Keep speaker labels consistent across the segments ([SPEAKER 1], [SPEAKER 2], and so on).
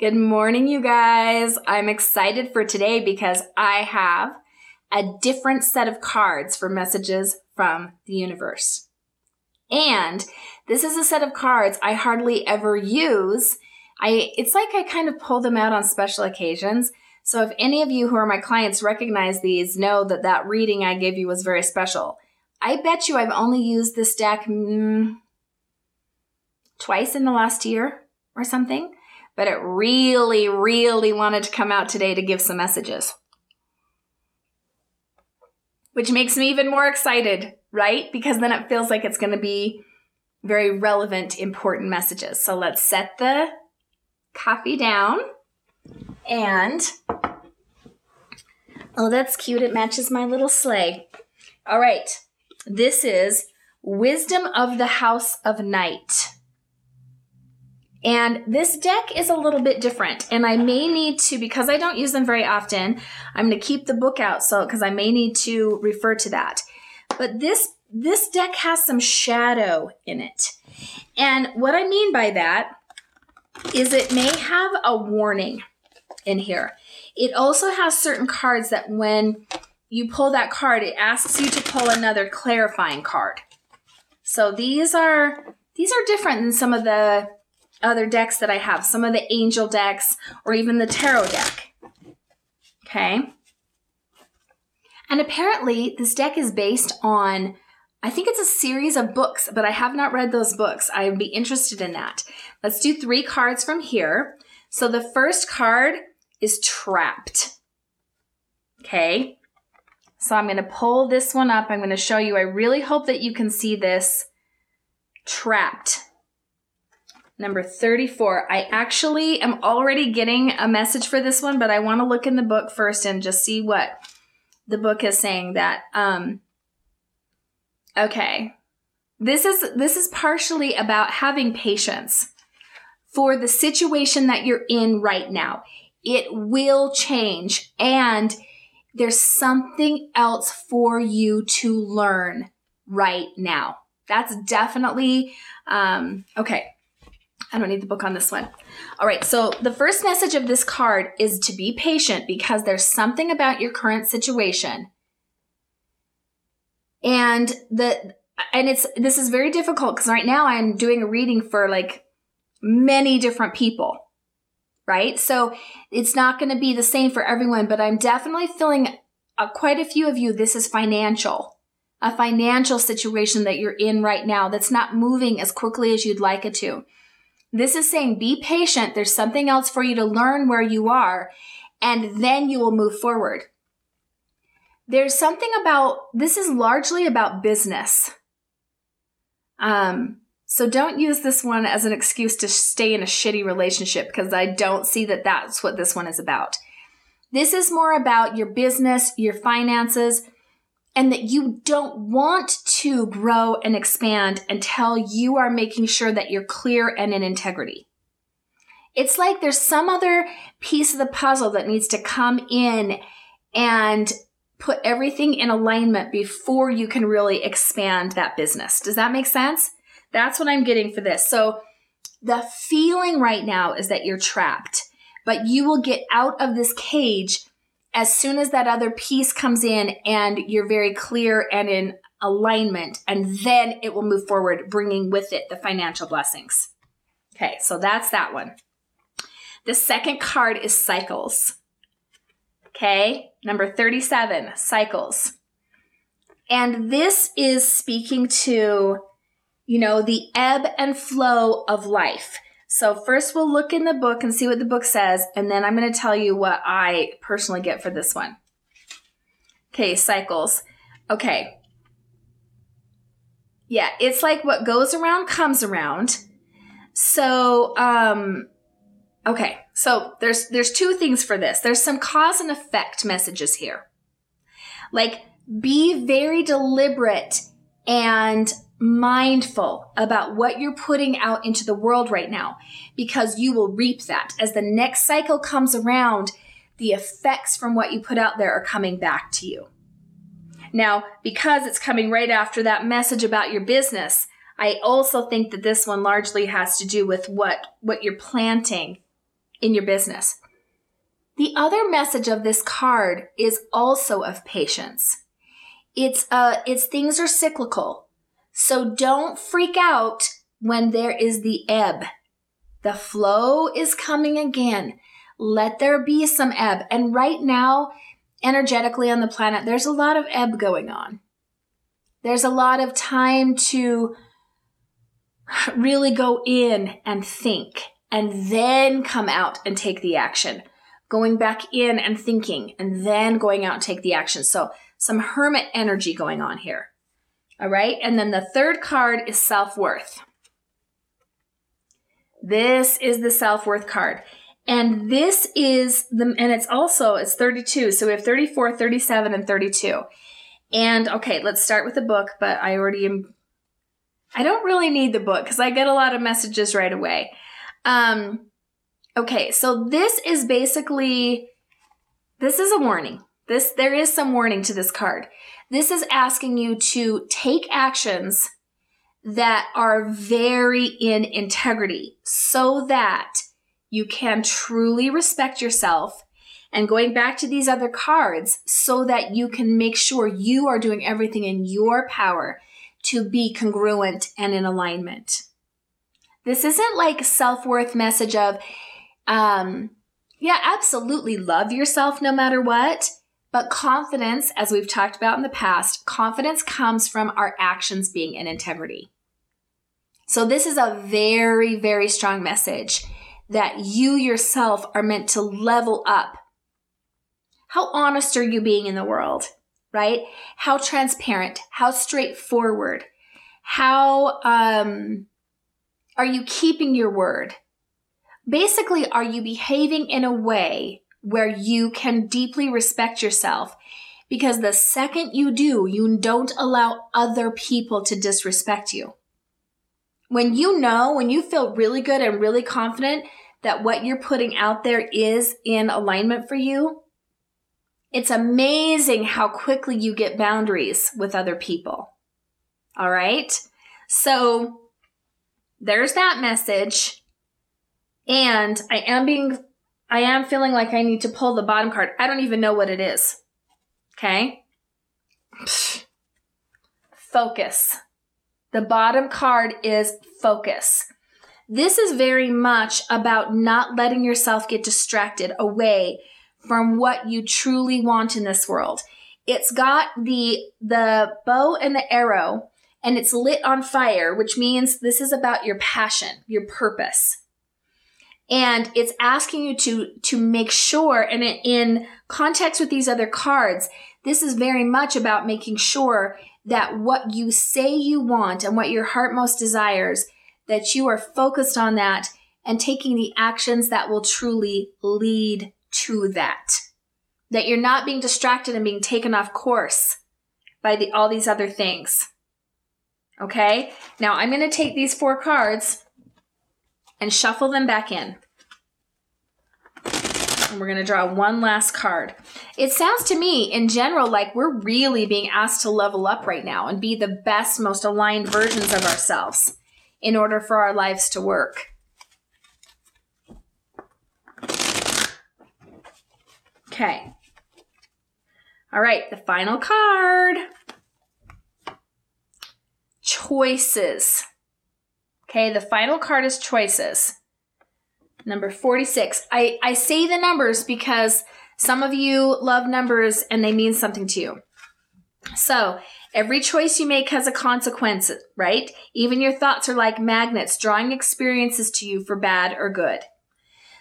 [SPEAKER 1] Good morning, you guys. I'm excited for today because I have a different set of cards for messages from the universe. And this is a set of cards I hardly ever use. I, it's like I kind of pull them out on special occasions. So if any of you who are my clients recognize these, know that that reading I gave you was very special. I bet you I've only used this deck mm, twice in the last year or something but it really, really wanted to come out today to give some messages. Which makes me even more excited, right? Because then it feels like it's going to be very relevant, important messages. So let's set the coffee down and oh, that's cute. It matches my little sleigh. All right. This is Wisdom of the House of Night. And this deck is a little bit different and I may need to, because I don't use them very often, I'm going to keep the book out so, because I may need to refer to that. But this, this deck has some shadow in it. And what I mean by that is it may have a warning in here. It also has certain cards that when you pull that card, it asks you to pull another clarifying card. So these are, these are different than some of the other decks that I have, some of the angel decks or even the tarot deck. Okay. And apparently, this deck is based on, I think it's a series of books, but I have not read those books. I would be interested in that. Let's do three cards from here. So the first card is Trapped. Okay. So I'm going to pull this one up. I'm going to show you. I really hope that you can see this. Trapped number 34. I actually am already getting a message for this one, but I want to look in the book first and just see what the book is saying that um okay. This is this is partially about having patience for the situation that you're in right now. It will change and there's something else for you to learn right now. That's definitely um okay. I don't need the book on this one. All right, so the first message of this card is to be patient because there's something about your current situation. And the and it's this is very difficult because right now I'm doing a reading for like many different people. Right? So it's not going to be the same for everyone, but I'm definitely feeling uh, quite a few of you this is financial. A financial situation that you're in right now that's not moving as quickly as you'd like it to. This is saying be patient. There's something else for you to learn where you are, and then you will move forward. There's something about this is largely about business. Um, so don't use this one as an excuse to stay in a shitty relationship because I don't see that that's what this one is about. This is more about your business, your finances, and that you don't want to grow and expand until you are making sure that you're clear and in integrity. It's like there's some other piece of the puzzle that needs to come in and put everything in alignment before you can really expand that business. Does that make sense? That's what I'm getting for this. So the feeling right now is that you're trapped, but you will get out of this cage as soon as that other piece comes in and you're very clear and in alignment, and then it will move forward, bringing with it the financial blessings. Okay, so that's that one. The second card is cycles. Okay, number 37, cycles. And this is speaking to, you know, the ebb and flow of life. So first we'll look in the book and see what the book says, and then I'm going to tell you what I personally get for this one. Okay, cycles. Okay. Yeah, it's like what goes around comes around. So, um okay. So there's there's two things for this. There's some cause and effect messages here. Like be very deliberate and mindful about what you're putting out into the world right now because you will reap that. As the next cycle comes around, the effects from what you put out there are coming back to you. Now, because it's coming right after that message about your business, I also think that this one largely has to do with what, what you're planting in your business. The other message of this card is also of patience. It's uh it's things are cyclical. So don't freak out when there is the ebb. The flow is coming again. Let there be some ebb. And right now, energetically on the planet, there's a lot of ebb going on. There's a lot of time to really go in and think and then come out and take the action. Going back in and thinking and then going out and take the action. So some hermit energy going on here. All right. And then the third card is self worth. This is the self worth card. And this is the, and it's also, it's 32. So we have 34, 37, and 32. And okay, let's start with the book, but I already am, I don't really need the book because I get a lot of messages right away. Um, okay, so this is basically, this is a warning. This, there is some warning to this card. This is asking you to take actions that are very in integrity so that you can truly respect yourself and going back to these other cards so that you can make sure you are doing everything in your power to be congruent and in alignment. This isn't like self-worth message of, um, yeah, absolutely love yourself no matter what. But confidence, as we've talked about in the past, confidence comes from our actions being in integrity. So this is a very, very strong message that you yourself are meant to level up. How honest are you being in the world, right? How transparent, how straightforward, how um, are you keeping your word? Basically, are you behaving in a way where you can deeply respect yourself? Because the second you do, you don't allow other people to disrespect you. When you know, when you feel really good and really confident that what you're putting out there is in alignment for you, it's amazing how quickly you get boundaries with other people. All right. So there's that message. And I am being, I am feeling like I need to pull the bottom card. I don't even know what it is. Okay. Focus. The bottom card is focus. This is very much about not letting yourself get distracted away from what you truly want in this world. It's got the the bow and the arrow and it's lit on fire, which means this is about your passion, your purpose. And it's asking you to to make sure and in context with these other cards, this is very much about making sure that what you say you want and what your heart most desires that you are focused on that and taking the actions that will truly lead to that. That you're not being distracted and being taken off course by the, all these other things. Okay? Now I'm going to take these four cards and shuffle them back in. And we're going to draw one last card. It sounds to me, in general, like we're really being asked to level up right now and be the best, most aligned versions of ourselves in order for our lives to work. Okay. All right, the final card. Choices. Okay, the final card is choices. Number 46. I, I say the numbers because some of you love numbers and they mean something to you. So Every choice you make has a consequence, right? Even your thoughts are like magnets, drawing experiences to you for bad or good.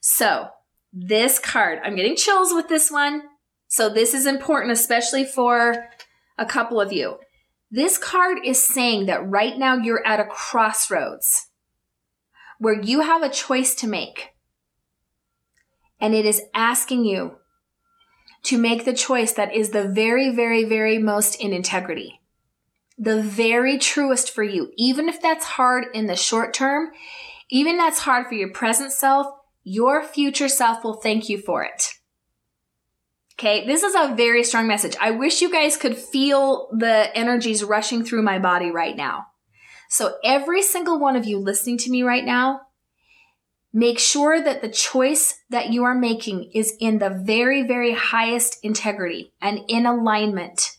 [SPEAKER 1] So, this card, I'm getting chills with this one. So, this is important, especially for a couple of you. This card is saying that right now you're at a crossroads where you have a choice to make. And it is asking you to make the choice that is the very, very, very most in integrity. The very truest for you. Even if that's hard in the short term, even that's hard for your present self, your future self will thank you for it. Okay, this is a very strong message. I wish you guys could feel the energies rushing through my body right now. So, every single one of you listening to me right now, Make sure that the choice that you are making is in the very, very highest integrity and in alignment.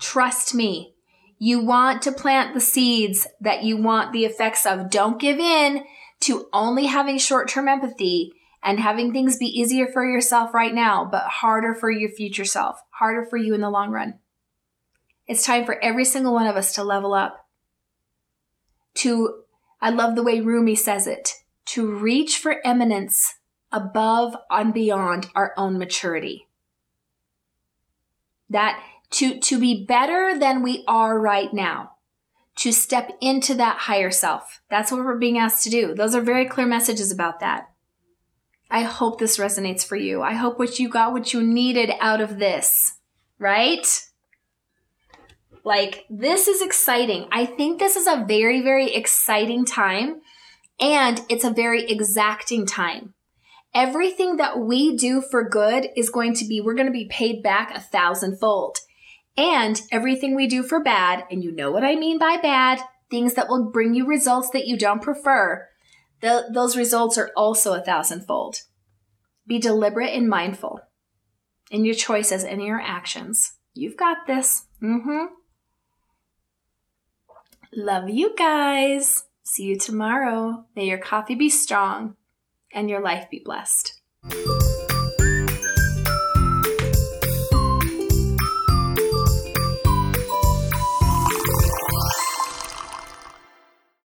[SPEAKER 1] Trust me. You want to plant the seeds that you want the effects of. Don't give in to only having short term empathy and having things be easier for yourself right now, but harder for your future self, harder for you in the long run. It's time for every single one of us to level up. To, I love the way Rumi says it, to reach for eminence above and beyond our own maturity. That to, to be better than we are right now, to step into that higher self. That's what we're being asked to do. Those are very clear messages about that. I hope this resonates for you. I hope what you got what you needed out of this, right? Like, this is exciting. I think this is a very, very exciting time and it's a very exacting time. Everything that we do for good is going to be, we're going to be paid back a thousandfold. And everything we do for bad, and you know what I mean by bad, things that will bring you results that you don't prefer, the, those results are also a thousandfold. Be deliberate and mindful in your choices and in your actions. You've got this. Mm-hmm. Love you guys. See you tomorrow. May your coffee be strong and your life be blessed.